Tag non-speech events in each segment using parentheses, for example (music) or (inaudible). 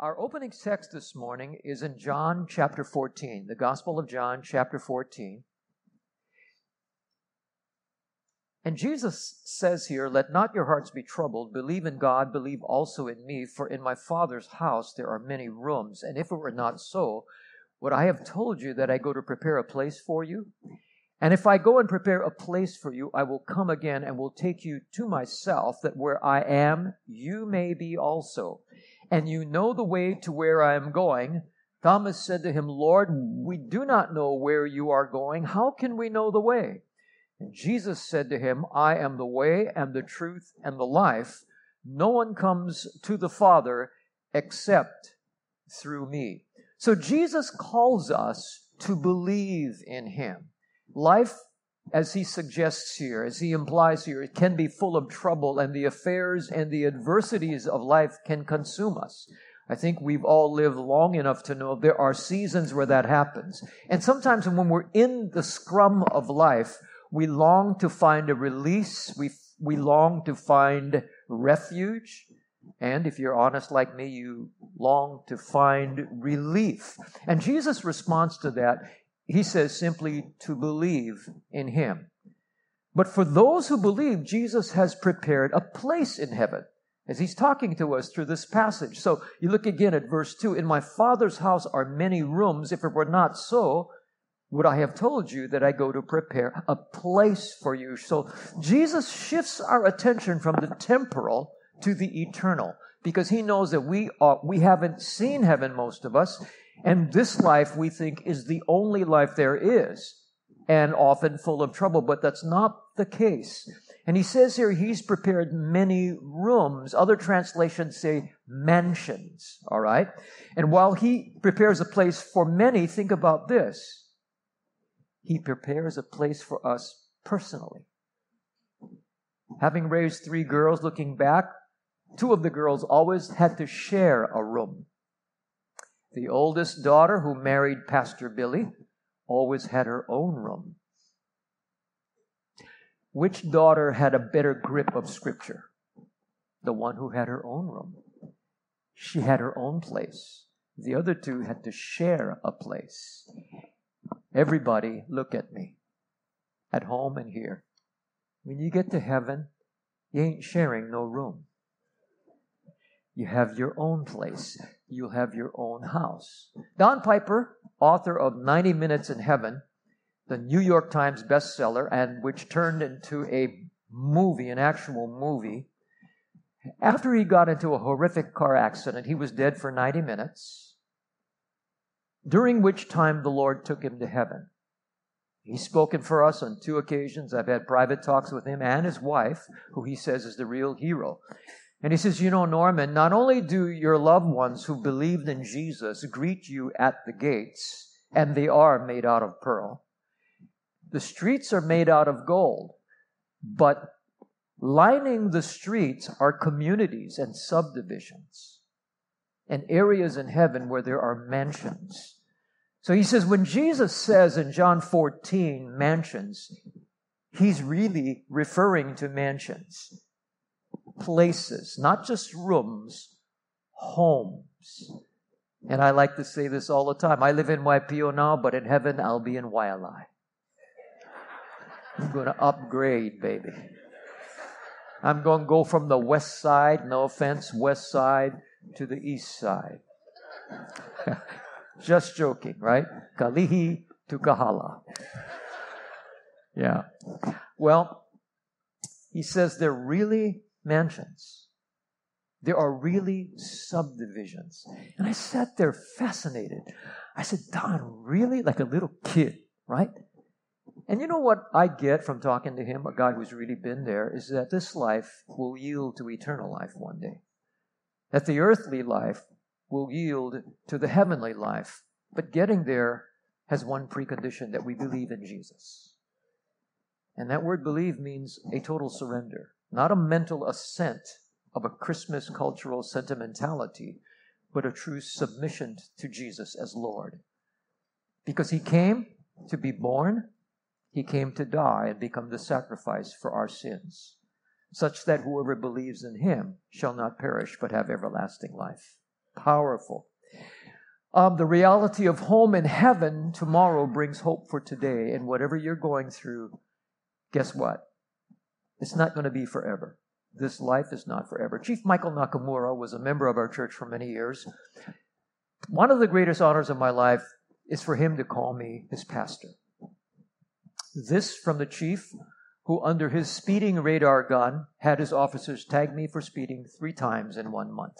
Our opening text this morning is in John chapter 14, the Gospel of John chapter 14. And Jesus says here, Let not your hearts be troubled. Believe in God, believe also in me, for in my Father's house there are many rooms. And if it were not so, would I have told you that I go to prepare a place for you? And if I go and prepare a place for you, I will come again and will take you to myself, that where I am, you may be also. And you know the way to where I am going. Thomas said to him, Lord, we do not know where you are going. How can we know the way? And Jesus said to him, I am the way and the truth and the life. No one comes to the Father except through me. So Jesus calls us to believe in him. Life, as he suggests here, as he implies here, it can be full of trouble and the affairs and the adversities of life can consume us. I think we've all lived long enough to know there are seasons where that happens. And sometimes when we're in the scrum of life, we long to find a release. We, we long to find refuge. And if you're honest like me, you long to find relief. And Jesus' response to that, he says simply to believe in him. But for those who believe, Jesus has prepared a place in heaven as he's talking to us through this passage. So you look again at verse 2 In my Father's house are many rooms. If it were not so, would I have told you that I go to prepare a place for you? So Jesus shifts our attention from the temporal to the eternal because he knows that we are, we haven't seen heaven, most of us, and this life we think is the only life there is and often full of trouble, but that's not the case. And he says here he's prepared many rooms. Other translations say mansions, all right? And while he prepares a place for many, think about this. He prepares a place for us personally. Having raised three girls, looking back, two of the girls always had to share a room. The oldest daughter, who married Pastor Billy, always had her own room. Which daughter had a better grip of Scripture? The one who had her own room. She had her own place. The other two had to share a place. Everybody, look at me. At home and here. When you get to heaven, you ain't sharing no room. You have your own place. You'll have your own house. Don Piper, author of 90 Minutes in Heaven, the New York Times bestseller, and which turned into a movie, an actual movie. After he got into a horrific car accident, he was dead for 90 minutes during which time the Lord took him to heaven. He's spoken for us on two occasions. I've had private talks with him and his wife, who he says is the real hero. And he says, You know, Norman, not only do your loved ones who believed in Jesus greet you at the gates, and they are made out of pearl, the streets are made out of gold, but lining the streets are communities and subdivisions and areas in heaven where there are mansions. So he says, when Jesus says in John 14, mansions, he's really referring to mansions, places, not just rooms, homes. And I like to say this all the time. I live in Waipio now, but in heaven I'll be in Waialae. I'm going to upgrade, baby. I'm going to go from the west side, no offense, west side, to the east side. (laughs) Just joking, right? Kalihi to Kahala. Yeah. Well, he says they're really mansions. There are really subdivisions. And I sat there fascinated. I said, Don, really? Like a little kid, right? And you know what I get from talking to him, a guy who's really been there, is that this life will yield to eternal life one day that the earthly life will yield to the heavenly life. But getting there has one precondition that we believe in Jesus. And that word believe means a total surrender, not a mental assent of a Christmas cultural sentimentality, but a true submission to Jesus as Lord. Because he came to be born, he came to die and become the sacrifice for our sins such that whoever believes in him shall not perish but have everlasting life. Powerful. Um, the reality of home in heaven tomorrow brings hope for today. And whatever you're going through, guess what? It's not going to be forever. This life is not forever. Chief Michael Nakamura was a member of our church for many years. One of the greatest honors of my life is for him to call me his pastor. This from the chief, who under his speeding radar gun had his officers tag me for speeding three times in one month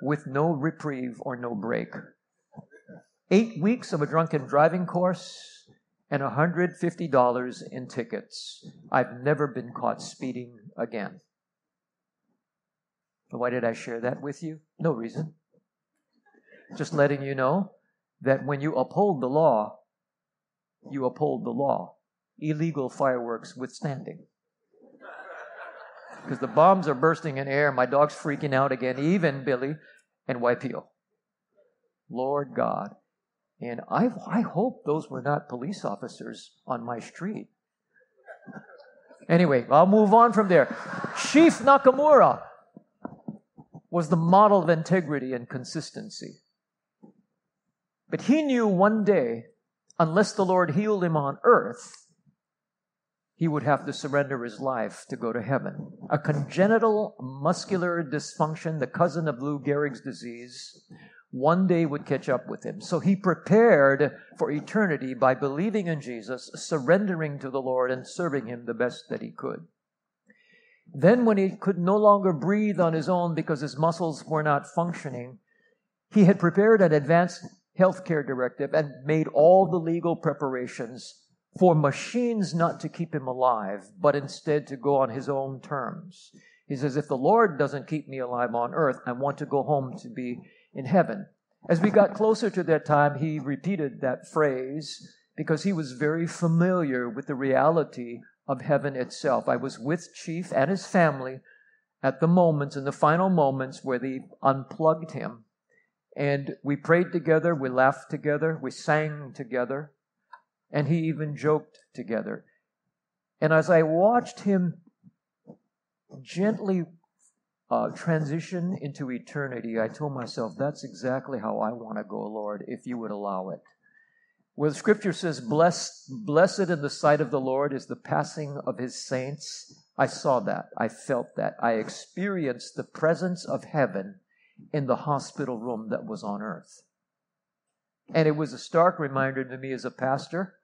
with no reprieve or no break. Eight weeks of a drunken driving course and $150 in tickets. I've never been caught speeding again. Why did I share that with you? No reason. Just letting you know that when you uphold the law, you uphold the law. Illegal fireworks withstanding. Because the bombs are bursting in air, my dog's freaking out again, even Billy and Waipio. Lord God. And I, I hope those were not police officers on my street. Anyway, I'll move on from there. Chief Nakamura was the model of integrity and consistency. But he knew one day, unless the Lord healed him on earth, he would have to surrender his life to go to heaven. A congenital muscular dysfunction, the cousin of Lou Gehrig's disease, one day would catch up with him. So he prepared for eternity by believing in Jesus, surrendering to the Lord, and serving him the best that he could. Then, when he could no longer breathe on his own because his muscles were not functioning, he had prepared an advanced healthcare directive and made all the legal preparations for machines not to keep him alive, but instead to go on his own terms. He says, if the Lord doesn't keep me alive on earth, I want to go home to be in heaven. As we got closer to that time, he repeated that phrase because he was very familiar with the reality of heaven itself. I was with Chief and his family at the moments, in the final moments where they unplugged him. And we prayed together, we laughed together, we sang together, and he even joked together. And as I watched him gently uh, transition into eternity, I told myself, that's exactly how I want to go, Lord, if you would allow it. Where the scripture says, Blessed, blessed in the sight of the Lord is the passing of his saints. I saw that. I felt that. I experienced the presence of heaven in the hospital room that was on earth. And it was a stark reminder to me as a pastor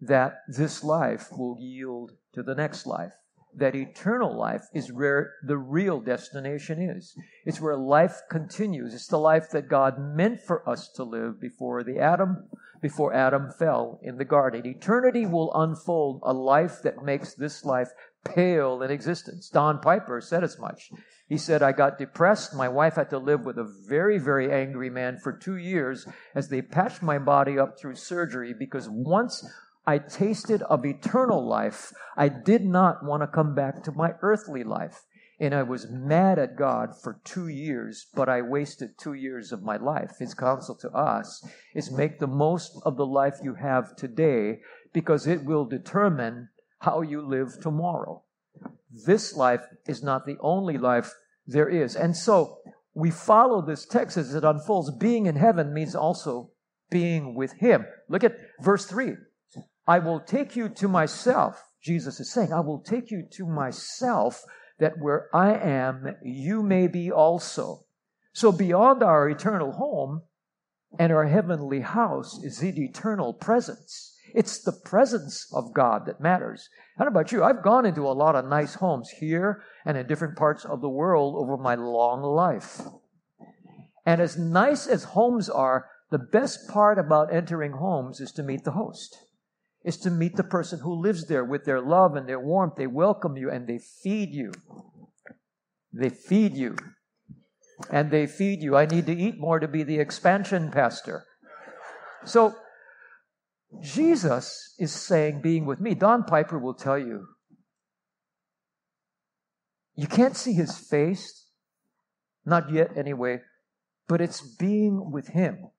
that this life will yield to the next life that eternal life is where the real destination is. It's where life continues. It's the life that God meant for us to live before the Adam, before Adam fell in the garden. Eternity will unfold a life that makes this life pale in existence. Don Piper said as much. He said, I got depressed. My wife had to live with a very, very angry man for two years as they patched my body up through surgery because once I tasted of eternal life. I did not want to come back to my earthly life. And I was mad at God for two years, but I wasted two years of my life. His counsel to us is make the most of the life you have today because it will determine how you live tomorrow. This life is not the only life there is. And so we follow this text as it unfolds. Being in heaven means also being with Him. Look at verse 3. I will take you to myself. Jesus is saying, I will take you to myself that where I am, you may be also. So beyond our eternal home and our heavenly house is the eternal presence. It's the presence of God that matters. Know about you. I've gone into a lot of nice homes here and in different parts of the world over my long life. And as nice as homes are, the best part about entering homes is to meet the host is to meet the person who lives there with their love and their warmth. They welcome you and they feed you. They feed you. And they feed you. I need to eat more to be the expansion pastor. So, Jesus is saying, being with me. Don Piper will tell you, you can't see his face, not yet anyway, but it's being with him.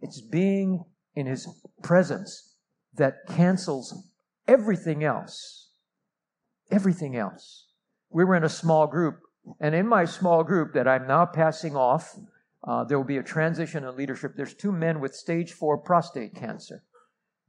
It's being in his presence that cancels everything else. Everything else. We were in a small group And in my small group that I'm now passing off, uh, there will be a transition in leadership. There's two men with stage four prostate cancer.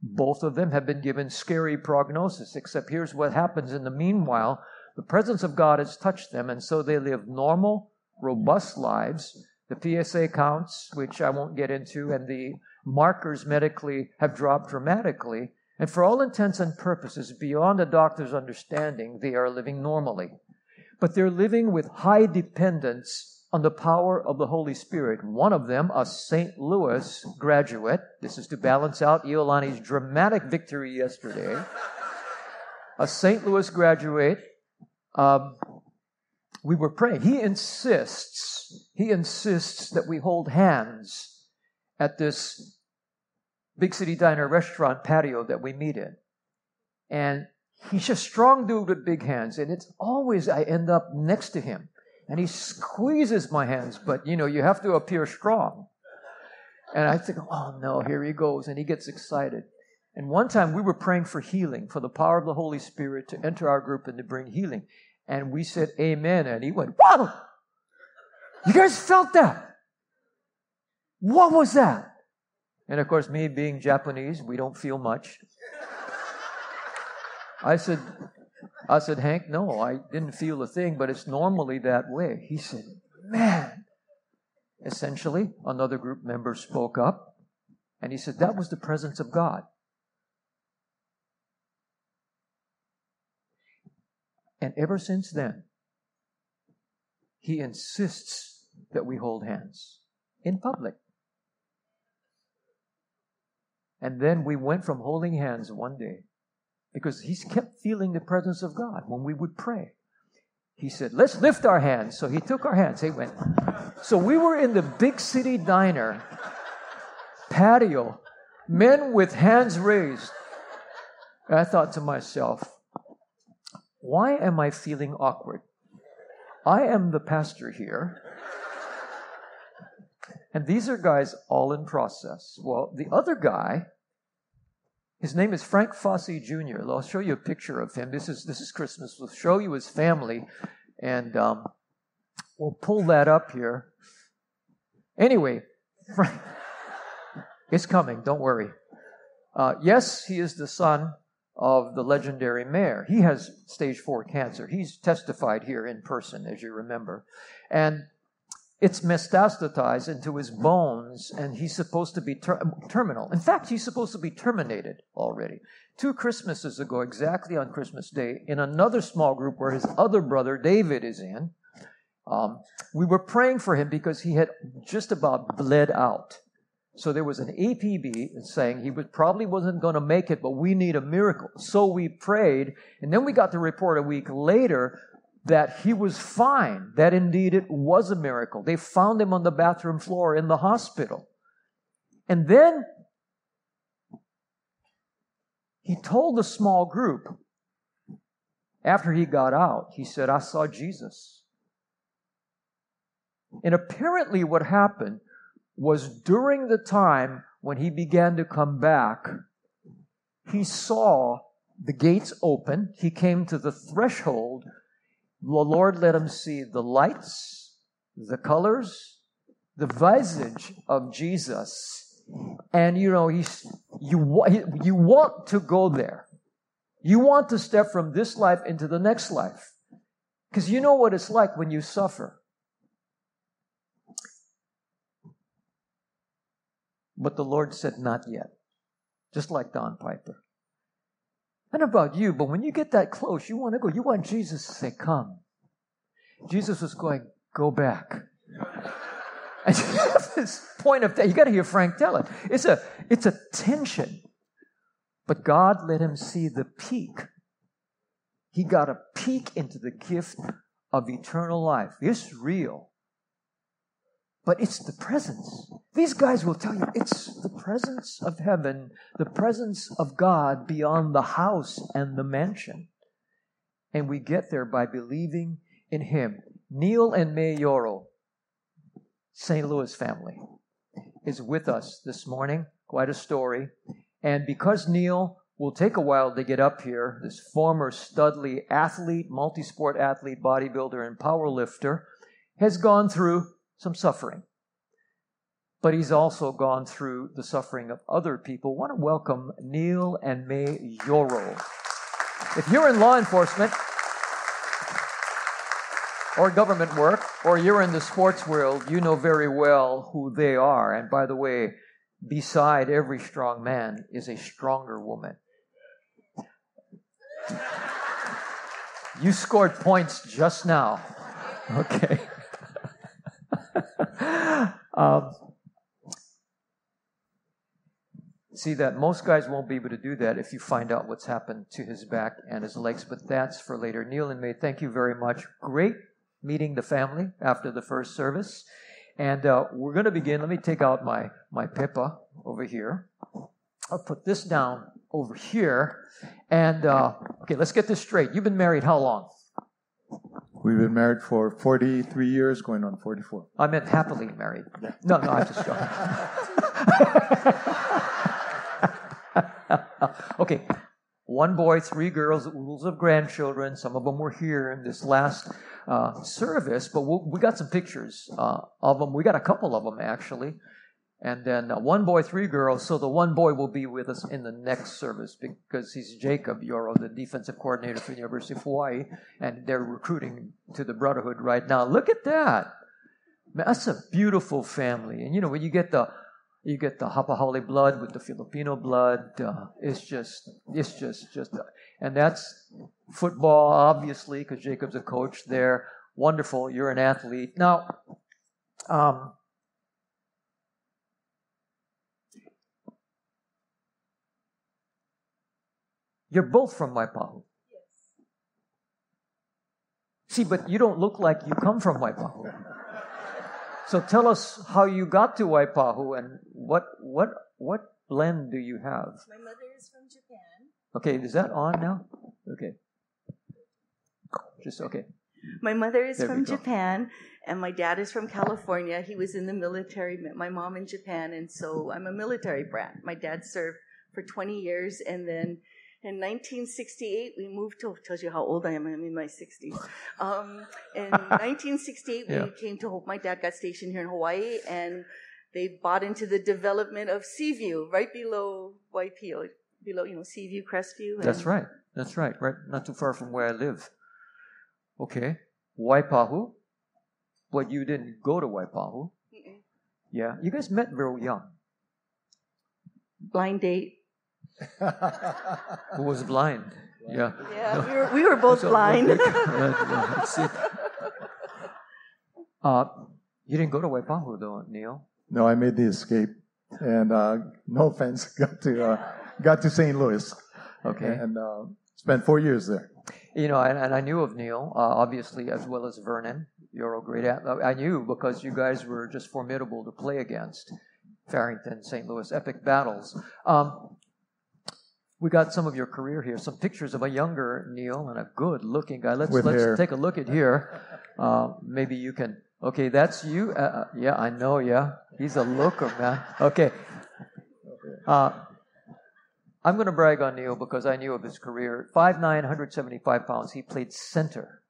Both of them have been given scary prognosis, except here's what happens in the meanwhile. The presence of God has touched them, and so they live normal, robust lives. The PSA counts, which I won't get into, and the markers medically have dropped dramatically. And for all intents and purposes, beyond a doctor's understanding, they are living normally. But they're living with high dependence on the power of the Holy Spirit. One of them, a St. Louis graduate, this is to balance out Iolani's dramatic victory yesterday. (laughs) a St. Louis graduate, um, we were praying. He insists, he insists that we hold hands at this big city diner restaurant patio that we meet in. And he's a strong dude with big hands, and it's always I end up next to him and he squeezes my hands, but you know, you have to appear strong. And I think, oh no, here he goes. And he gets excited. And one time we were praying for healing, for the power of the Holy Spirit to enter our group and to bring healing. And we said, Amen. And he went, Wow! You guys felt that? What was that? And of course, me being Japanese, we don't feel much. I said, I said, Hank, no, I didn't feel a thing, but it's normally that way. He said, man. Essentially, another group member spoke up and he said, that was the presence of God. And ever since then, he insists that we hold hands in public. And then we went from holding hands one day because he's kept feeling the presence of God when we would pray. He said, Let's lift our hands. So he took our hands. He went. So we were in the big city diner patio, men with hands raised. And I thought to myself, why am I feeling awkward? I am the pastor here. And these are guys all in process. Well, the other guy his name is Frank Fasi Jr. I'll show you a picture of him. This is this is Christmas. We'll show you his family, and um, we'll pull that up here. Anyway, Frank, (laughs) it's coming. Don't worry. Uh, yes, he is the son of the legendary mayor. He has stage four cancer. He's testified here in person, as you remember, and it's metastatized into his bones, and he's supposed to be ter- terminal. In fact, he's supposed to be terminated already. Two Christmases ago, exactly on Christmas Day, in another small group where his other brother David is in, um, we were praying for him because he had just about bled out. So there was an APB saying he was, probably wasn't going to make it, but we need a miracle. So we prayed, and then we got the report a week later that he was fine, that indeed it was a miracle. They found him on the bathroom floor in the hospital. And then he told the small group, after he got out, he said, I saw Jesus. And apparently, what happened was during the time when he began to come back, he saw the gates open. He came to the threshold the Lord let him see the lights, the colors, the visage of Jesus. And you know, he's, you, you want to go there. You want to step from this life into the next life. Because you know what it's like when you suffer. But the Lord said, Not yet. Just like Don Piper. Don't know about you, but when you get that close, you want to go. You want Jesus to say, Come. Jesus was going, Go back. And you have this point of that, you got to hear Frank tell it. It's a, it's a tension. But God let him see the peak. He got a peek into the gift of eternal life. It's real. But it's the presence. These guys will tell you it's the presence of heaven, the presence of God beyond the house and the mansion. And we get there by believing in Him. Neil and May Yoro, St. Louis family, is with us this morning. Quite a story. And because Neil will take a while to get up here. This former Studley athlete, multi sport athlete, bodybuilder, and power lifter has gone through some suffering. But he's also gone through the suffering of other people. I want to welcome Neil and May Yoro. If you're in law enforcement or government work, or you're in the sports world, you know very well who they are. And by the way, beside every strong man is a stronger woman. You scored points just now. (laughs) Okay. Um, see that most guys won't be able to do that if you find out what's happened to his back and his legs, but that's for later. Neil and May, thank you very much. Great meeting the family after the first service. And uh, we're going to begin. Let me take out my, my pipa over here. I'll put this down over here. And, uh, okay, let's get this straight. You've been married how long? We've been married for 43 years, going on 44. I meant happily married. No, no, I'm just joking. (laughs) okay, one boy, three girls, oodles of grandchildren. Some of them were here in this last uh, service, but we'll, we got some pictures uh, of them. We got a couple of them actually. And then uh, one boy, three girls. So the one boy will be with us in the next service because he's Jacob Yoro, the defensive coordinator for the University of Hawaii, and they're recruiting to the Brotherhood right now. Look at that. Man, that's a beautiful family. And you know, when you get the you get the hapa haole blood with the Filipino blood. Uh, it's just, it's just, just, uh, and that's football, obviously, because Jacob's a coach there. Wonderful. You're an athlete. Now, um, you're both from Waipahu. Yes. See, but you don't look like you come from Waipahu. So tell us how you got to Waipahu and what what what blend do you have? My mother is from Japan. Okay, is that on now? Okay. Just okay. My mother is there from Japan and my dad is from California. He was in the military, my mom in Japan, and so I'm a military brat. My dad served for 20 years and then in 1968, we moved to, tells you how old I am, I'm in my 60s. (laughs) Um, in 1968, yeah. we came to, Hope. my dad got stationed here in Hawaii, and they bought into the development of Seaview, right below Waipio, below, you know, Seaview, Crestview. That's right. That's right. Right, not too far from where I live. Okay. Waipahu. But you didn't go to Waipahu. Mm-mm. Yeah. You guys met real young. Blind date. Who was blind? Yeah. Yeah, we were, we were both (laughs) so, blind. (laughs) uh, you didn't go to Waipahu though, Neil. No, I made the escape, and uh, no offense, (laughs) got to uh, got to St. Louis. Okay. And uh, spent four years there. You know, and, and I knew of Neil, uh, obviously, as well as Vernon. You're a great athlete. I knew because you guys were just formidable to play against. Farrington, St. Louis, epic battles. Um, we got some of your career here, some pictures of a younger Neil and a good looking guy. Let's, let's hair. take a look at here. Uh, maybe you can. Okay, that's you. Uh, uh, yeah, I know. Yeah, he's a looker, man. Okay. Uh, I'm going to brag on Neil because I knew of his career. 5'9", 175 pounds. He played center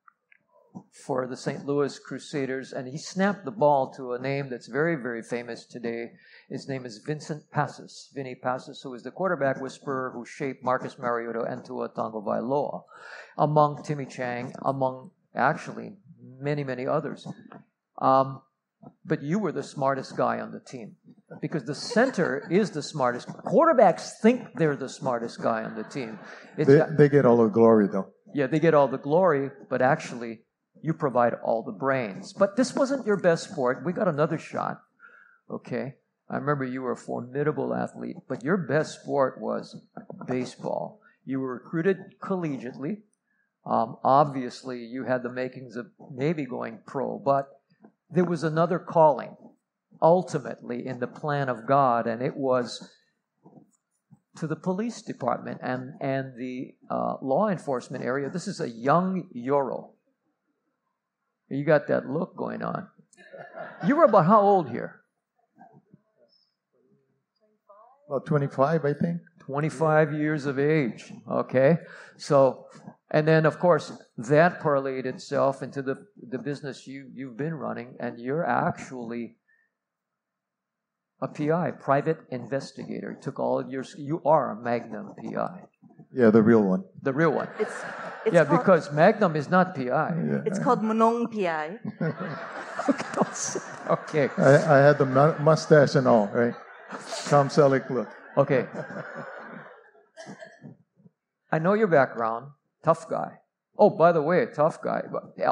for the St. Louis Crusaders, and he snapped the ball to a name that's very, very famous today. His name is Vincent Passas, Vinny Passas, who is the quarterback whisperer who shaped Marcus Mariota and Tua Tagovailoa, among Timmy Chang, among actually many, many others. Um, but you were the smartest guy on the team because the center is the smartest. Quarterbacks think they're the smartest guy on the team. They, they, get all the glory, though. Yeah, they get all the glory, but actually, you provide all the brains. But this wasn't your best sport. We got another shot. Okay. I remember you were a formidable athlete, but your best sport was baseball. You were recruited collegiately. Um, obviously, you had the makings of maybe going pro, but there was another calling ultimately in the plan of God, and it was to the police department and, and the uh, law enforcement area. This is a young Yoro. You got that look going on. You were about how old here? About 25, I think. 25 years of age. Okay? So, and then of course, that parlayed itself into the, the business you, you've been running, and you're actually a PI, private investigator. It took all of your, you are a Magnum PI. Yeah, the real one. The real one. It's, it's yeah, called, because Magnum is not PI. Yeah. it's called Monong PI. (laughs) okay. I, I had the mustache and all, right? Tom Selleck look. Okay. I know your background. Tough guy. Oh, by the way, tough guy.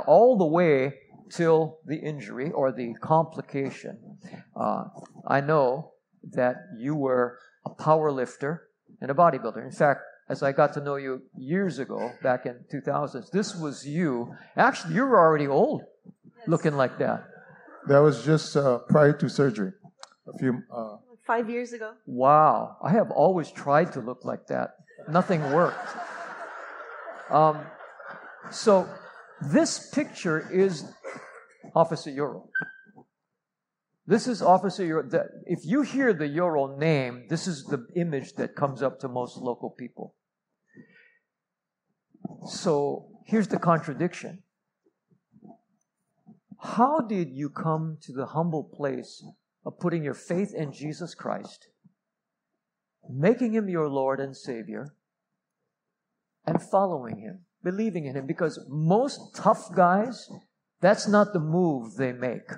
All the way till the injury or the complication. Uh, I know that you were a power lifter and a bodybuilder. In fact, as I got to know you years ago, back in 2000s, this was you. Actually, you were already old, looking like that. That was just uh, prior to surgery. A few. Uh, Five years ago. Wow, I have always tried to look like that. Nothing worked. (laughs) Um, so, this picture is Officer Yoro. This is Officer Yoro. If you hear the Yoro name, this is the image that comes up to most local people. So, here's the contradiction. How did you come to the humble place of putting your faith in Jesus Christ, making him your Lord and Savior, and following him, believing in him? Because most tough guys, that's not the move they make.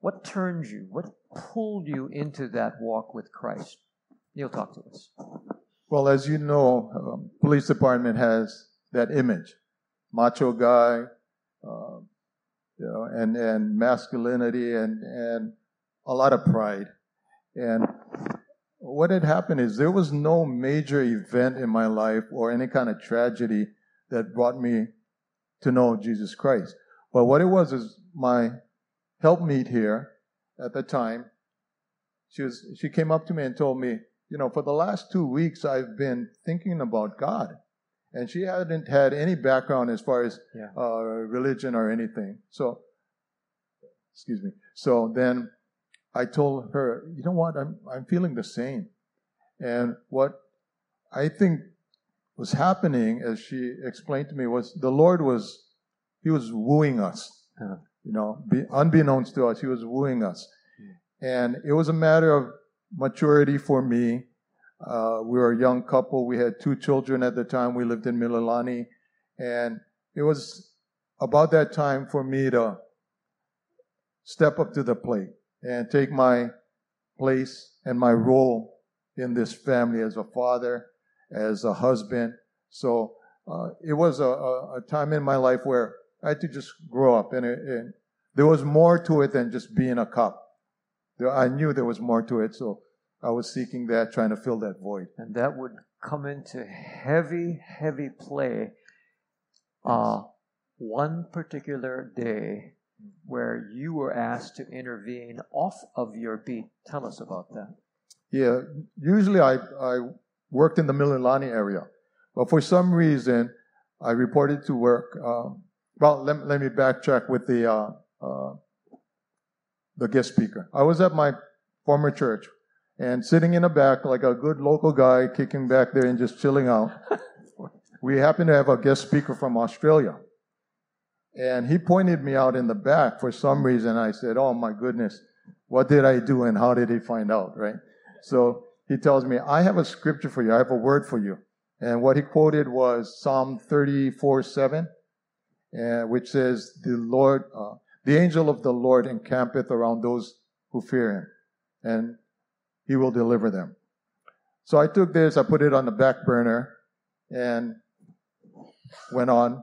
What turned you? What pulled you into that walk with Christ? Neil, talk to us. Well, as you know, um, police department has that image, macho guy, uh, you know, and and masculinity and and a lot of pride. And what had happened is there was no major event in my life or any kind of tragedy that brought me to know Jesus Christ. But what it was is my helpmeet here at the time. She was she came up to me and told me, you know, for the last two weeks I've been thinking about God, and she hadn't had any background as far as yeah. uh, religion or anything. So, excuse me. So then I told her, you know what, I'm, I'm feeling the same. And what I think was happening, as she explained to me, was the Lord was, He was wooing us. Uh-huh. You know, be, unbeknownst to us, He was wooing us. And it was a matter of maturity for me. Uh, we were a young couple. We had two children at the time. We lived in Mililani. And it was about that time for me to step up to the plate and take my place and my role in this family as a father, as a husband. So uh, it was a, a, a, time in my life where I had to just grow up, and, it, and there was more to it than just being a cop. I knew there was more to it, so I was seeking that, trying to fill that void. And that would come into heavy, heavy play uh, one particular day where you were asked to intervene off of your beat. Tell us about that. Yeah, usually I, I worked in the Mililani area, but for some reason I reported to work. Uh, well, let, let me backtrack with the uh, uh, the guest speaker. I was at my former church and sitting in the back like a good local guy, kicking back there and just chilling out. (laughs) we happened to have a guest speaker from Australia. And he pointed me out in the back for some reason. I said, Oh my goodness, what did I do and how did he find out, right? So he tells me, I have a scripture for you. I have a word for you. And what he quoted was Psalm 34 7, uh, which says, The Lord, uh, the angel of the Lord encampeth around those who fear him, and he will deliver them. So I took this, I put it on the back burner, and went on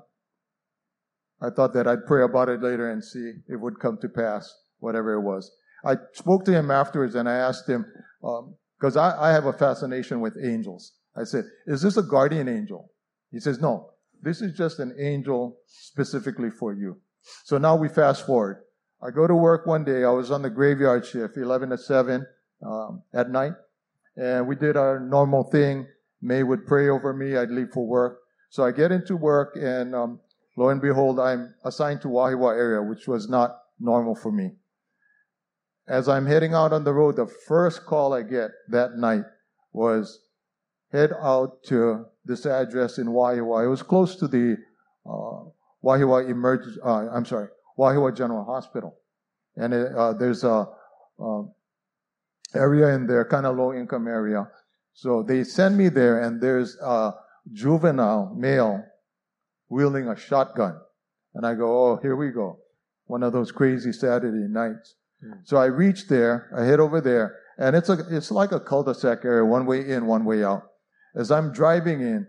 I thought that I'd pray about it later and see if it would come to pass, whatever it was. I spoke to him afterwards and I asked him, because um, I, I have a fascination with angels. I said, Is this a guardian angel? He says, No, this is just an angel specifically for you. So now we fast forward. I go to work one day. I was on the graveyard shift, 11 to 7 um, at night. And we did our normal thing. May would pray over me. I'd leave for work. So I get into work and um, Lo and behold, I'm assigned to Wahiawa area, which was not normal for me. As I'm heading out on the road, the first call I get that night was head out to this address in Wahiawa. It was close to the uh, Emergency, uh, I'm sorry, Wahiawa General Hospital. And it, uh, there's a um, area in there, kind of low income area. So they send me there, and there's a juvenile male wielding a shotgun. And I go, oh, here we go. One of those crazy Saturday nights. Mm. So I reach there, I head over there, and it's a, it's like a cul-de-sac area, one way in, one way out. As I'm driving in,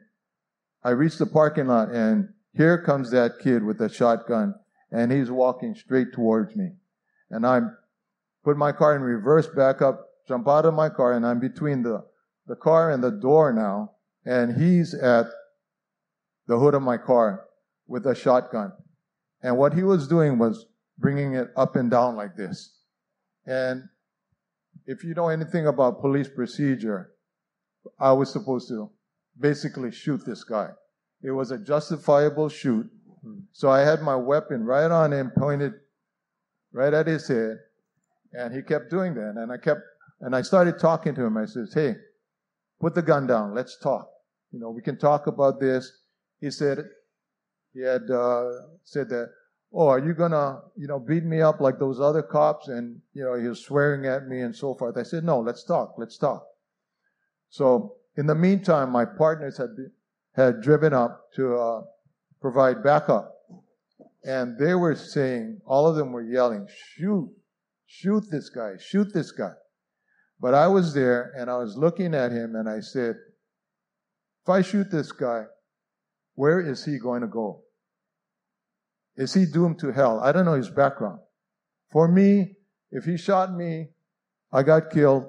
I reach the parking lot, and here comes that kid with a shotgun, and he's walking straight towards me. And I put my car in reverse, back up, jump out of my car, and I'm between the, the car and the door now, and he's at the hood of my car with a shotgun. And what he was doing was bringing it up and down like this. And if you know anything about police procedure, I was supposed to basically shoot this guy. It was a justifiable shoot. So I had my weapon right on him, pointed right at his head, and he kept doing that. And I kept, and I started talking to him. I says, "Hey, put the gun down. Let's talk. You know, we can talk about this." He said, he had uh, said that, "Oh, are you gonna, you know, beat me up like those other cops?" And you know, he was swearing at me and so forth. I said, "No, let's talk. Let's talk." So in the meantime, my partners had been, had driven up to uh, provide backup. And they were saying, all of them were yelling, shoot, shoot this guy, shoot this guy. But I was there and I was looking at him and I said, if I shoot this guy, where is he going to go? Is he doomed to hell? I don't know his background. For me, if he shot me, I got killed,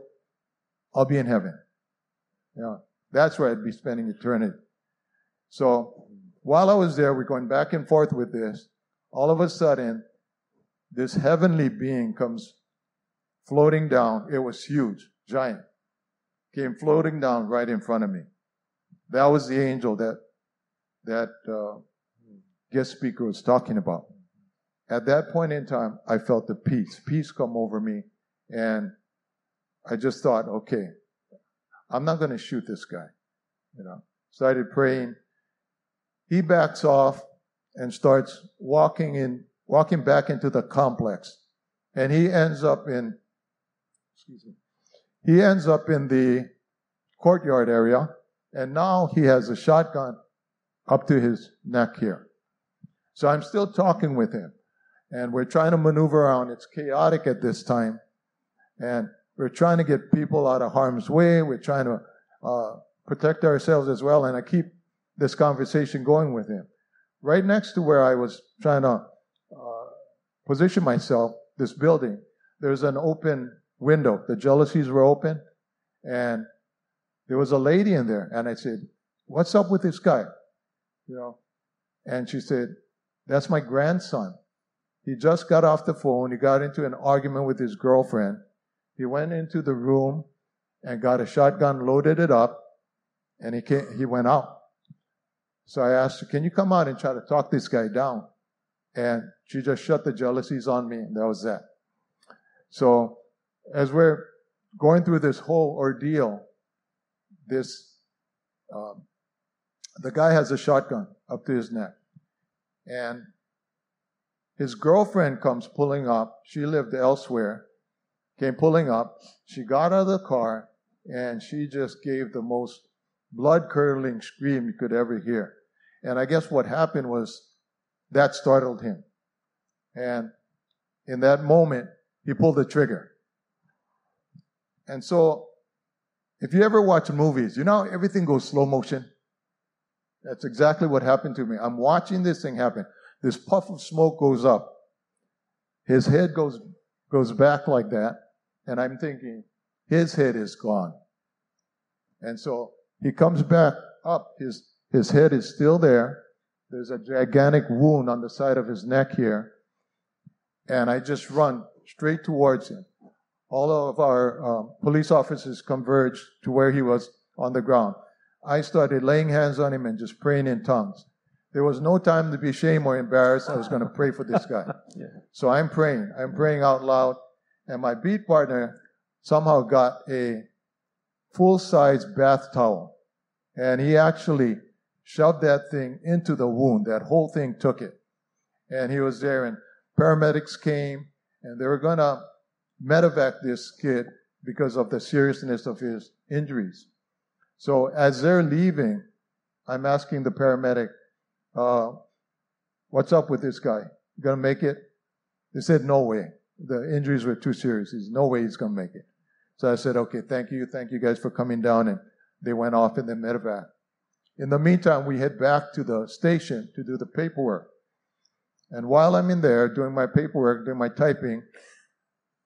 I'll be in heaven. Yeah, that's where I'd be spending eternity. So while I was there, we're going back and forth with this. All of a sudden, this heavenly being comes floating down. It was huge, giant. Came floating down right in front of me. That was the angel that that uh, guest speaker was talking about. At that point in time, I felt the peace, peace come over me, and I just thought, okay, I'm not going to shoot this guy. You know, started praying. He backs off and starts walking in, walking back into the complex. And he ends up in, excuse me, he ends up in the courtyard area. And now he has a shotgun up to his neck here. So I'm still talking with him. And we're trying to maneuver around. It's chaotic at this time. And we're trying to get people out of harm's way. We're trying to uh, protect ourselves as well. And I keep this conversation going with him. Right next to where I was trying to uh, position myself, this building, there's an open window. The jalousies were open. And there was a lady in there. And I said, What's up with this guy? You know, and she said, That's my grandson. He just got off the phone. He got into an argument with his girlfriend. He went into the room and got a shotgun, loaded it up, and he came, he went out. So I asked "Can you come out and try to talk this guy down?" And she just shut the jalousies on me, and that was that. So as we're going through this whole ordeal, this um, the guy has a shotgun up to his neck, and his girlfriend comes pulling up. She lived elsewhere, came pulling up. She got out of the car and she just gave the most blood curdling scream you could ever hear. And I guess what happened was that startled him. And in that moment, he pulled the trigger. And so, if you ever watch movies, you know everything goes slow motion. That's exactly what happened to me. I'm watching this thing happen. This puff of smoke goes up. His head goes goes back like that. And I'm thinking, his head is gone. And so he comes back up. His, his head is still there. There's a gigantic wound on the side of his neck here. And I just run straight towards him. All of our um, police officers converged to where he was on the ground. I started laying hands on him and just praying in tongues. There was no time to be ashamed or embarrassed. I was going to pray for this guy. (laughs) yeah. So I'm praying. I'm praying out loud. And my beat partner somehow got a full size bath towel And he actually shoved that thing into the wound. That whole thing took it. And he was there, and paramedics came, and they were going to medevac this kid because of the seriousness of his injuries. So as they're leaving, I'm asking the paramedic, uh, what's up with this guy? You gonna make it? They said, no way. The injuries were too serious. There's no way he's gonna make it. So I said, okay, thank you. Thank you guys for coming down. And they went off in the medevac. In the meantime, we head back to the station to do the paperwork. And while I'm in there doing my paperwork, doing my typing,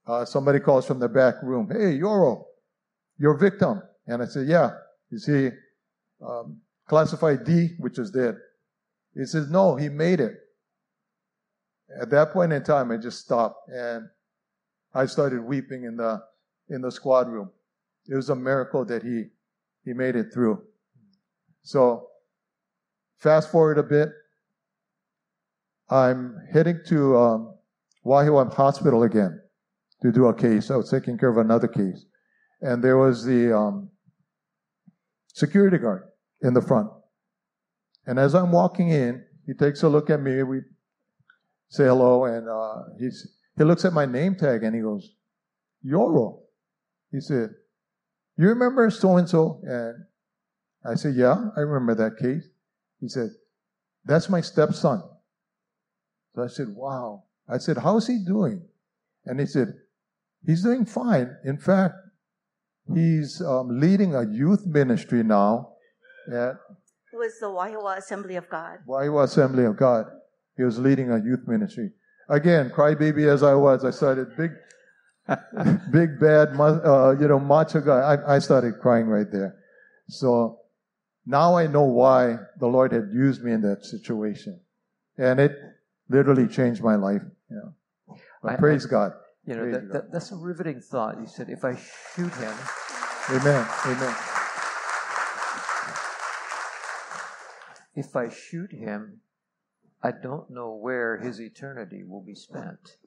uh, somebody calls from the back room, Hey, Yoro, your victim. And I said, Yeah. Is he um, classified D, which is dead? He says, No, he made it. At that point in time, I just stopped and I started weeping in the in the squad room. It was a miracle that he he made it through. So, fast forward a bit. I'm heading to um, Wahiawa Hospital again to do a case. I was taking care of another case. And there was the um, security guard in the front. And as I'm walking in, he takes a look at me. We say hello, and uh, he's, he looks at my name tag and he goes, Yoro. He said, You remember so and so? And I said, Yeah, I remember that case. He said, That's my stepson. So I said, Wow. I said, How's he doing? And he said, He's doing fine. In fact, he's um, leading a youth ministry now at it was the Wahiawa Assembly of God. Wahiawa Assembly of God. He was leading a youth ministry. Again, crybaby as I was, I started big, (laughs) big bad, uh, you know, macho guy. I, I started crying right there. So now I know why the Lord had used me in that situation, and it literally changed my life. You know. I, praise I, God. You know, that, that, that's a riveting thought. You said, if I shoot him. Amen. Amen. If I shoot him, I don't know where his eternity will be spent.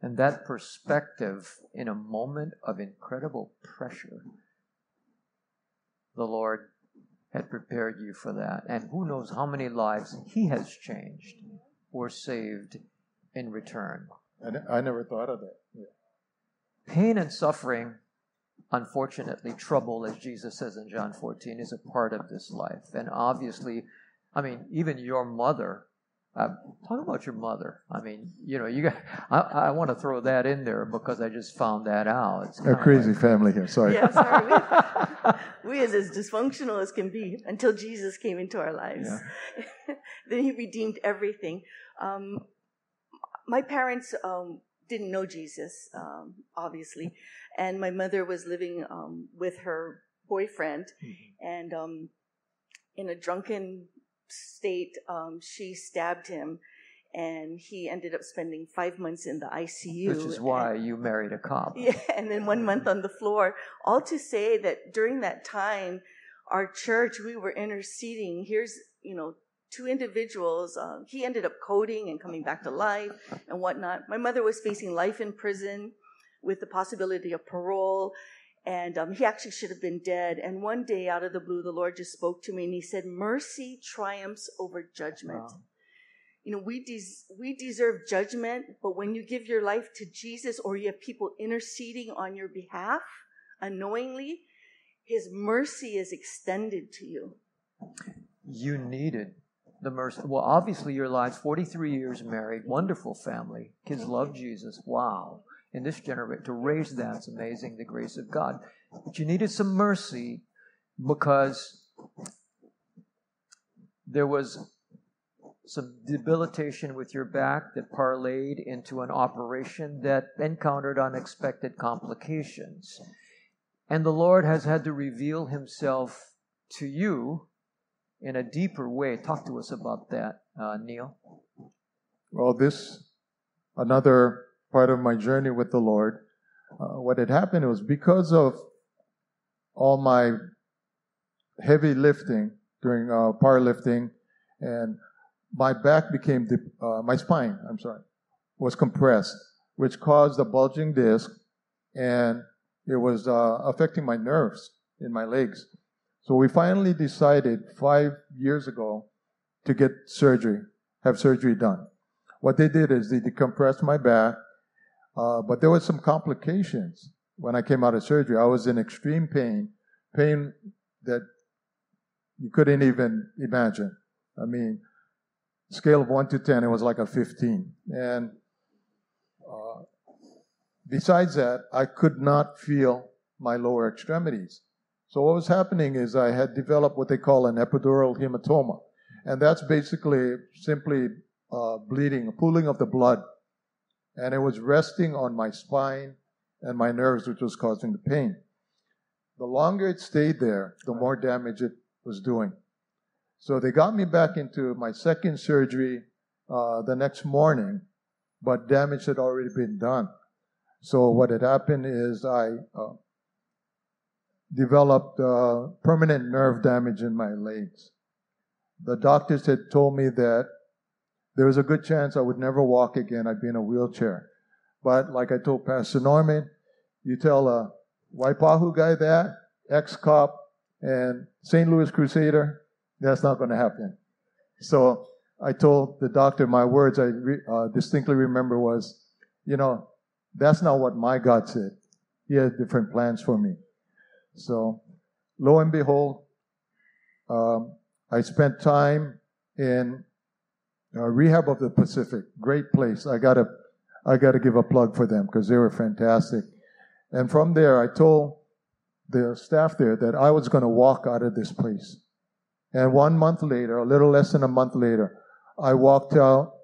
And that perspective, in a moment of incredible pressure, the Lord had prepared you for that. And who knows how many lives He has changed or saved in return. I, never thought of that. Yeah. Pain and suffering, unfortunately, trouble, as Jesus says in John 14, is a part of this life. And obviously, I mean, even your mother. Uh, talk about your mother. I mean, you know, you got. I, I want to throw that in there because I just found that out. It's a crazy like, family here. Sorry. Yeah, sorry. We, (laughs) (laughs) we is as dysfunctional as can be until Jesus came into our lives. Yeah. (laughs) then He redeemed everything. Um, my parents um, didn't know Jesus, um, obviously, and my mother was living um, with her boyfriend, mm-hmm. and um, in a drunken state, um, she stabbed him, and he ended up spending five months in the ICU. Which is why and, you married a cop. Yeah, (laughs) and then one month on the floor. All to say that during that time, our church, we were interceding. Here's, you know, two individuals. Uh, he ended up coding and coming back to life and whatnot. My mother was facing life in prison with the possibility of parole. And um, he actually should have been dead. And one day, out of the blue, the Lord just spoke to me and he said, Mercy triumphs over judgment. Wow. You know, we, des- we deserve judgment, but when you give your life to Jesus or you have people interceding on your behalf unknowingly, his mercy is extended to you. You needed the mercy. Well, obviously, your lives 43 years married, wonderful family, kids love Jesus. Wow. In this generation, to raise that's amazing, the grace of God. But you needed some mercy because there was some debilitation with your back that parlayed into an operation that encountered unexpected complications. And the Lord has had to reveal himself to you in a deeper way. Talk to us about that, uh, Neil. Well, this another part of my journey with the Lord. Uh, what had happened was because of all my heavy lifting during uh, powerlifting, and my back became de- uh, my spine. I'm sorry, was compressed, which caused a bulging disc, and it was uh, affecting my nerves in my legs. So we finally decided five years ago to get surgery, have surgery done. What they did is they decompressed my back, uh, but there was some complications when I came out of surgery. I was in extreme pain, pain that you couldn't even imagine. I mean, scale of 1 to 10, it was like a 15. And uh, besides that, I could not feel my lower extremities. So what was happening is I had developed what they call an epidural hematoma. And that's basically simply uh, bleeding, pooling of the blood. And it was resting on my spine and my nerves, which was causing the pain. The longer it stayed there, the more damage it was doing. So they got me back into my second surgery uh, the next morning, but damage had already been done. So what had happened is I uh, developed uh, permanent nerve damage in my legs. The doctors had told me that there was a good chance I would never walk again. I'd be in a wheelchair. But like I told Pastor Norman, you tell a Waipahu guy that, ex-cop, and St. Louis Crusader, that's not going to happen. So I told the doctor my words I re, uh, distinctly remember was, you know, that's not what my God said. He has different plans for me. So, lo and behold, um, I spent time in uh, Rehab of the Pacific. Great place. I gotta, I gotta give a plug for them because they were fantastic. And from there, I told the staff there that I was going to walk out of this place. And one month later, a little less than a month later, I walked out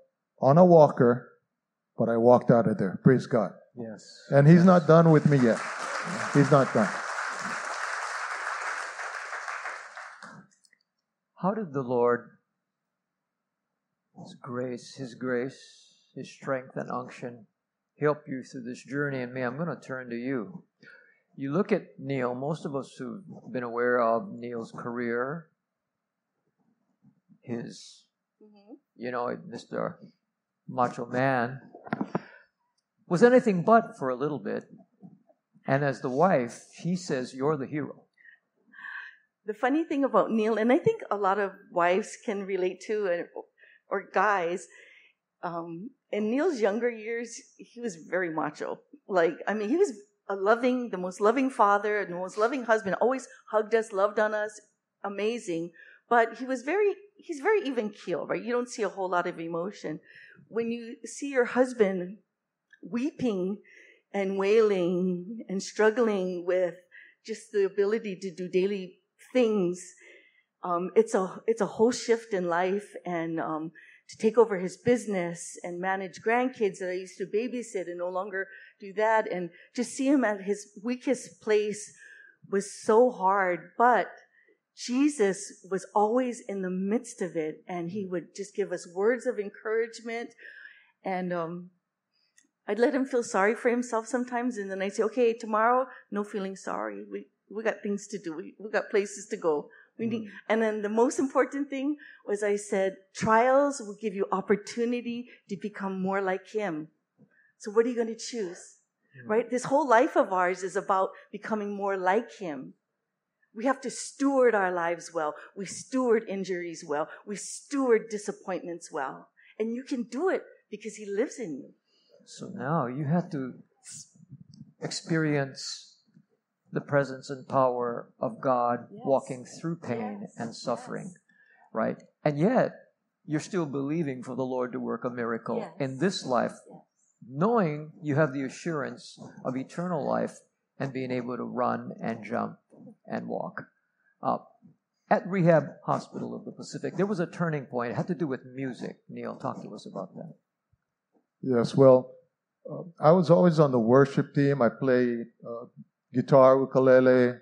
on a walker, but I walked out of there. Praise God. Yes. And He's not done with me yet. He's not done. How did the Lord, His grace, His grace, His strength and unction help you through this journey? And me, I'm going to turn to you. You look at Neil, most of us who've been aware of Neil's career, his, mm-hmm. you know, Mr. Macho Man, was anything but for a little bit. And as the wife, he says, You're the hero the funny thing about Neil, and I think a lot of wives can relate to, or guys, um, in Neil's younger years, he was very macho. Like, I mean, he was a loving, the most loving father, the most loving husband, always hugged us, loved on us, amazing. But he was very, he's very even keel, right? You don't see a whole lot of emotion. When you see your husband weeping and wailing and struggling with just the ability to do daily things. Um, it's a it's a whole shift in life, and um, to take over his business and manage grandkids that I used to babysit and no longer do that, and just see him at his weakest place was so hard. But Jesus was always in the midst of it, and he would just give us words of encouragement, and um, I'd let him feel sorry for himself sometimes, and then I'd say, "Okay, tomorrow, no feeling sorry. We we got things to do. We, we got places to go. We need, mm. and then the most important thing was I said, trials will give you opportunity to become more like Him. So what are you going to choose? Right? This whole life of ours is about becoming more like Him. We have to steward our lives well. We steward injuries well. We steward disappointments well. And you can do it because He lives in you. So now you have to experience the presence and power of God yes. walking through pain yes. and suffering, yes. right? And yet, you're still believing for the Lord to work a miracle in this life, knowing you have the assurance of eternal life and being able to run and jump and walk. Uh, at Rehab Hospital of the Pacific, there was a turning point. It had to do with music. Neil, talk to us about that. Yes, well, uh, I was always on the worship team. I played uh, guitar, ukulele,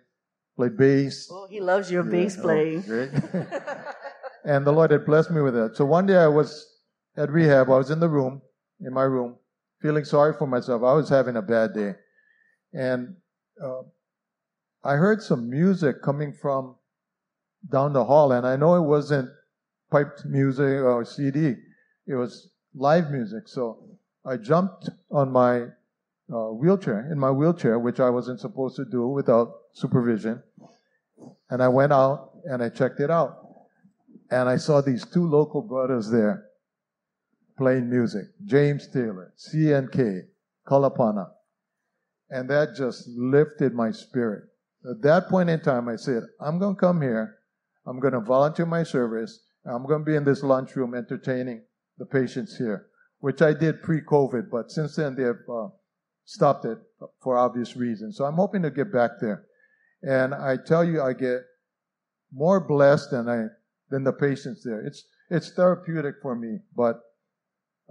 played bass. Oh, he loves your yeah, bass oh, playing. Oh, (laughs) (laughs) and the Lord had blessed me with that. So one day I was at rehab. I was in the room, in my room, feeling sorry for myself. I was having a bad day. And uh, I heard some music coming from down the hall, and I know it wasn't piped music or CD. It was live music. So I jumped on my uh, wheelchair, in my wheelchair, which I wasn't supposed to do without supervision. And I went out and I checked it out. And I saw these two local brothers there playing music. James Taylor, CNK, Kalapana. And that just lifted my spirit. At that point in time, I said, I'm going to come here. I'm going to volunteer my service. I'm going to be in this lunchroom entertaining the patients here, which I did pre-COVID, but since then they have uh, stopped it for obvious reasons. So I'm hoping to get back there. And I tell you, I get more blessed than I than the patients there. It's it's therapeutic for me, but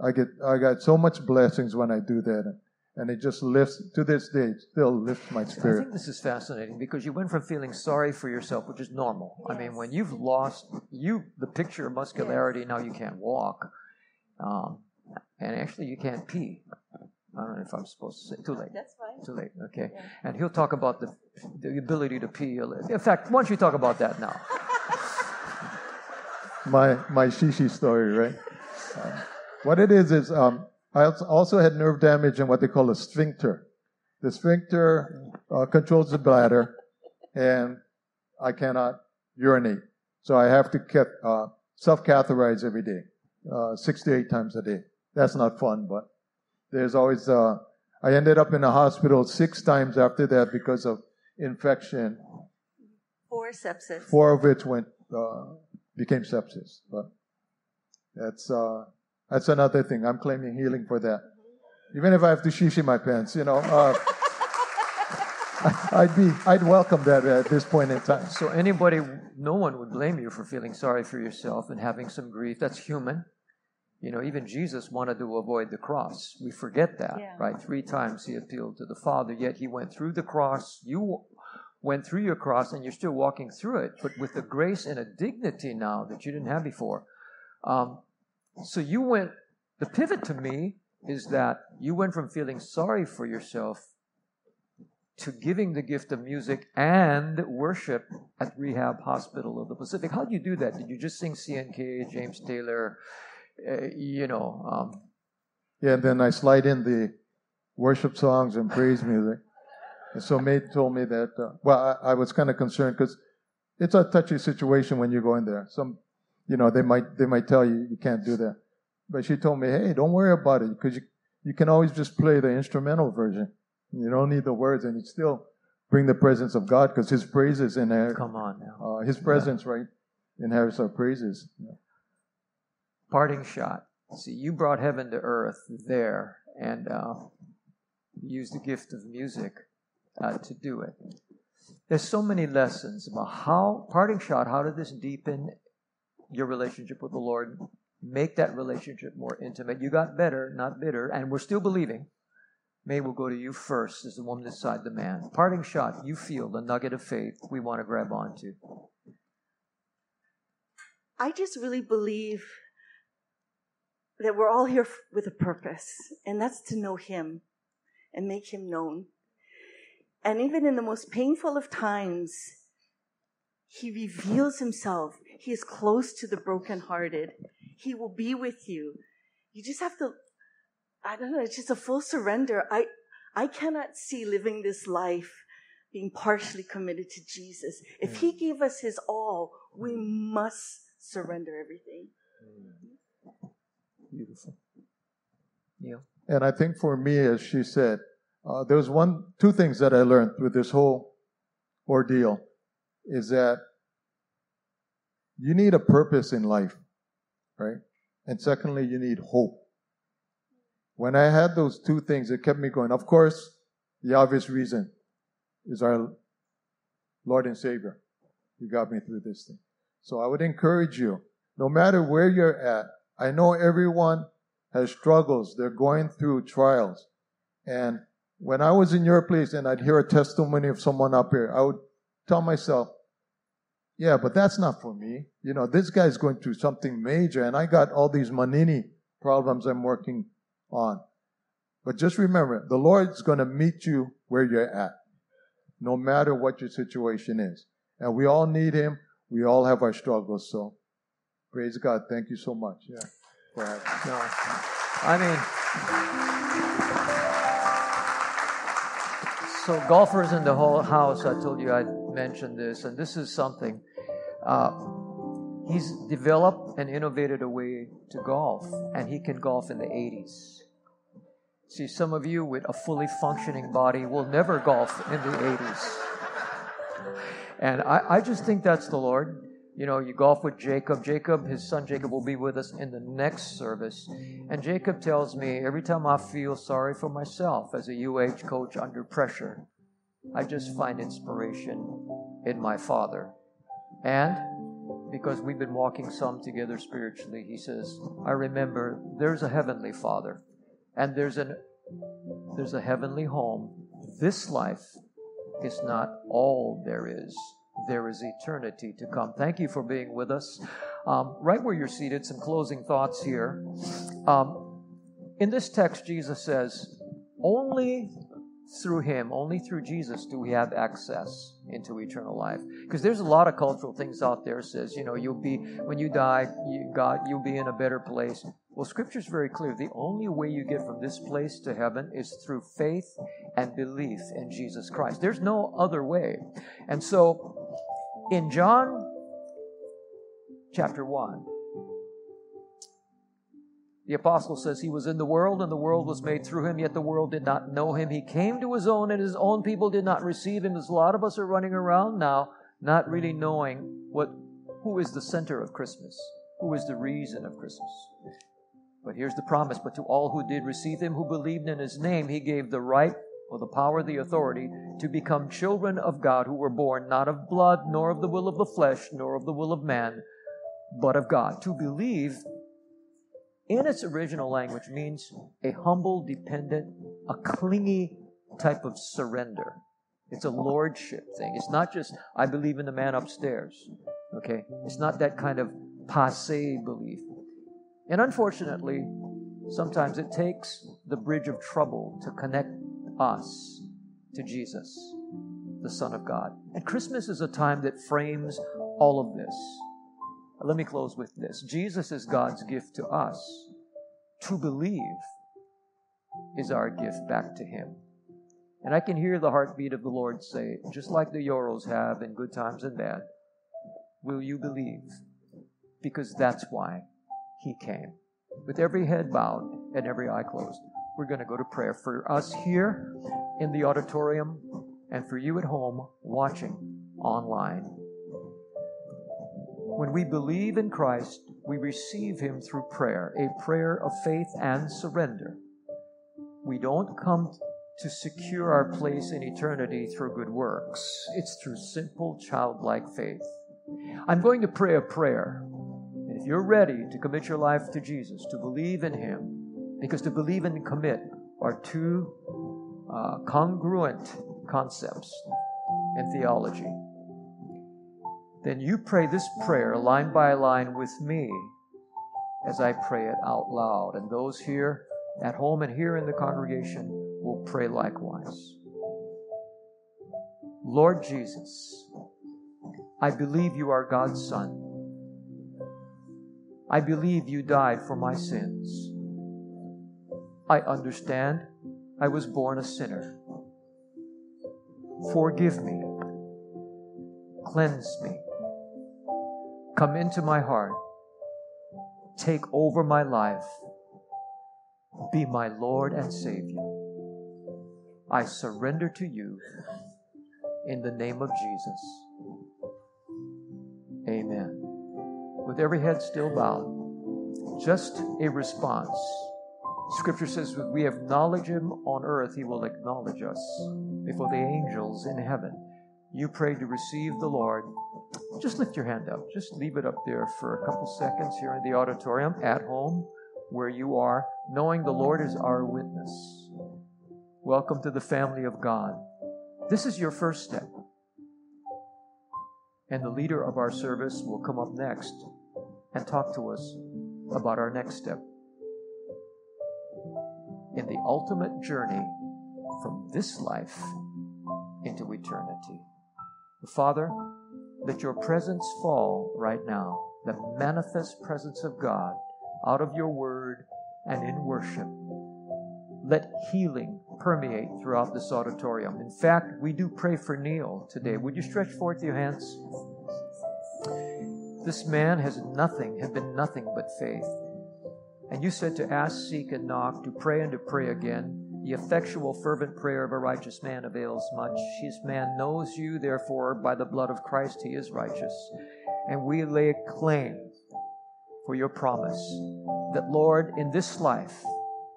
I get I got so much blessings when I do that and it just lifts to this day still lifts my spirit i think this is fascinating because you went from feeling sorry for yourself which is normal yes. i mean when you've lost you the picture of muscularity yes. now you can't walk um, and actually you can't pee I don't know if I'm supposed to say. Too late. That's fine. Too late. Okay. Yeah. And he'll talk about the the ability to pee. In fact, why don't you talk about that now? (laughs) my my shishi story, right? Uh, what it is is um, I also had nerve damage in what they call a sphincter. The sphincter uh, controls the bladder, and I cannot urinate. So I have to uh, self catheterize every day, uh, six to eight times a day. That's not fun, but there's always, uh, I ended up in a hospital six times after that because of infection. Four sepsis. Four of which went, uh, became sepsis. But that's, uh, that's another thing. I'm claiming healing for that. Even if I have to shishi my pants, you know. Uh, (laughs) I'd be, I'd welcome that at this point in time. So anybody, no one would blame you for feeling sorry for yourself and having some grief. That's human. You know, even Jesus wanted to avoid the cross. We forget that, yeah. right? Three times he appealed to the Father, yet he went through the cross. You went through your cross and you're still walking through it, but with a grace and a dignity now that you didn't have before. Um, so you went, the pivot to me is that you went from feeling sorry for yourself to giving the gift of music and worship at Rehab Hospital of the Pacific. How did you do that? Did you just sing CNK, James Taylor, uh, you know? Um, yeah, and then I slide in the worship songs and praise music. And so May told me that, uh, well, I, I was kind of concerned because it's a touchy situation when you go in there. Some you know, they might they might tell you you can't do that. But she told me, hey, don't worry about it because you you can always just play the instrumental version. You don't need the words, and you still bring the presence of God because His praises in there. Come on now. Uh, his presence, yeah. right, inherits our praises. Yeah. Parting shot. See, you brought heaven to earth there, and uh, used the gift of music uh, to do it. There's so many lessons about how parting shot. How did this deepen your relationship with the Lord. Make that relationship more intimate. You got better, not bitter, and we're still believing. May will go to you first as the woman beside the man. Parting shot, you feel the nugget of faith we want to grab onto. I just really believe that we're all here with a purpose, and that's to know Him and make Him known. And even in the most painful of times, He reveals Himself he is close to the brokenhearted. He will be with you. You just have to, I don't know, it's just a full surrender. I, I cannot see living this life being partially committed to Jesus. If He mm. gave us His all, we must surrender everything. Mm. Beautiful. Yeah. And I think for me, as she said, uh, there was one, two things that I learned through this whole ordeal is that you need a purpose in life, right? And secondly, you need hope. When I had those two things, it kept me going. Of course, the obvious reason is our Lord and Savior. He got me through this thing. So I would encourage you, no matter where you're at, I know everyone has struggles. They're going through trials. And when I was in your place and I'd hear a testimony of someone up here, I would tell myself, yeah, but that's not for me. You know, this guy's going through something major, and I got all these manini problems I'm working on. But just remember, the Lord's going to meet you where you're at, no matter what your situation is. And we all need Him. We all have our struggles. So, praise God. Thank you so much. Yeah. No, I mean, so golfers in the whole house, I told you I'd mention this, and this is something. Uh, he's developed and innovated a way to golf, and he can golf in the 80s. See, some of you with a fully functioning body will never golf in the 80s. And I, I just think that's the Lord. You know, you golf with Jacob. Jacob, his son Jacob, will be with us in the next service. And Jacob tells me every time I feel sorry for myself as a UH coach under pressure, I just find inspiration in my father. And because we've been walking some together spiritually, he says, I remember there's a heavenly father and there's an there's a heavenly home. This life is not all there is. There is eternity to come. Thank you for being with us. Um, right where you're seated, some closing thoughts here. Um, in this text, Jesus says, Only through him, only through Jesus do we have access into eternal life. Because there's a lot of cultural things out there says, you know, you'll be when you die, you God, you'll be in a better place. Well, scripture's very clear. The only way you get from this place to heaven is through faith and belief in Jesus Christ. There's no other way. And so in John chapter 1, the apostle says he was in the world and the world was made through him, yet the world did not know him. He came to his own and his own people did not receive him. As a lot of us are running around now, not really knowing what who is the center of Christmas, who is the reason of Christmas. But here's the promise, but to all who did receive him, who believed in his name, he gave the right or the power, the authority to become children of God who were born not of blood, nor of the will of the flesh, nor of the will of man, but of God. To believe in its original language means a humble, dependent, a clingy type of surrender. It's a lordship thing. It's not just, I believe in the man upstairs. Okay? It's not that kind of passe belief. And unfortunately, sometimes it takes the bridge of trouble to connect us to Jesus, the Son of God. And Christmas is a time that frames all of this. Let me close with this Jesus is God's gift to us. To believe is our gift back to Him. And I can hear the heartbeat of the Lord say, just like the Yoros have in good times and bad, will you believe? Because that's why He came. With every head bowed and every eye closed, we're going to go to prayer for us here in the auditorium and for you at home watching online. When we believe in Christ, we receive Him through prayer, a prayer of faith and surrender. We don't come to secure our place in eternity through good works, it's through simple childlike faith. I'm going to pray a prayer. And if you're ready to commit your life to Jesus, to believe in Him, because to believe and commit are two uh, congruent concepts in theology then you pray this prayer line by line with me as I pray it out loud. And those here at home and here in the congregation will pray likewise. Lord Jesus, I believe you are God's Son. I believe you died for my sins. I understand I was born a sinner. Forgive me. Cleanse me. Come into my heart. Take over my life. Be my Lord and Savior. I surrender to you in the name of Jesus. Amen. With every head still bowed, just a response. Scripture says, we acknowledge him on earth, he will acknowledge us before the angels in heaven. You pray to receive the Lord just lift your hand up. Just leave it up there for a couple seconds here in the auditorium, at home, where you are, knowing the Lord is our witness. Welcome to the family of God. This is your first step. And the leader of our service will come up next and talk to us about our next step in the ultimate journey from this life into eternity. The Father, let your presence fall right now, the manifest presence of God out of your word and in worship. Let healing permeate throughout this auditorium. In fact, we do pray for Neil today. Would you stretch forth your hands? This man has nothing, had been nothing but faith. And you said to ask, seek, and knock, to pray and to pray again. The effectual, fervent prayer of a righteous man avails much. His man knows you, therefore, by the blood of Christ, he is righteous. And we lay a claim for your promise that, Lord, in this life,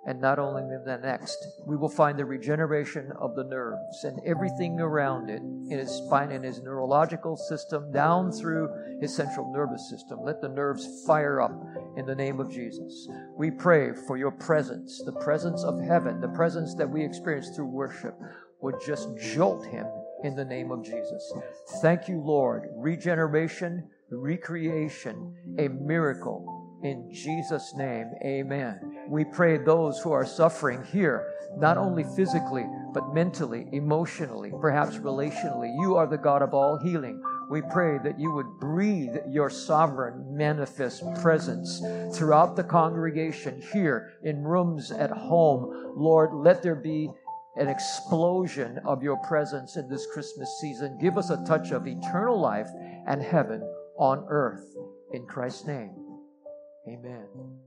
and not only in the next, we will find the regeneration of the nerves and everything around it in his spine and his neurological system down through his central nervous system. Let the nerves fire up in the name of Jesus. We pray for your presence, the presence of heaven, the presence that we experience through worship would just jolt him in the name of Jesus. Thank you, Lord. Regeneration, recreation, a miracle in Jesus' name, amen. We pray those who are suffering here, not only physically, but mentally, emotionally, perhaps relationally. You are the God of all healing. We pray that you would breathe your sovereign, manifest presence throughout the congregation, here, in rooms, at home. Lord, let there be an explosion of your presence in this Christmas season. Give us a touch of eternal life and heaven on earth. In Christ's name. Amen.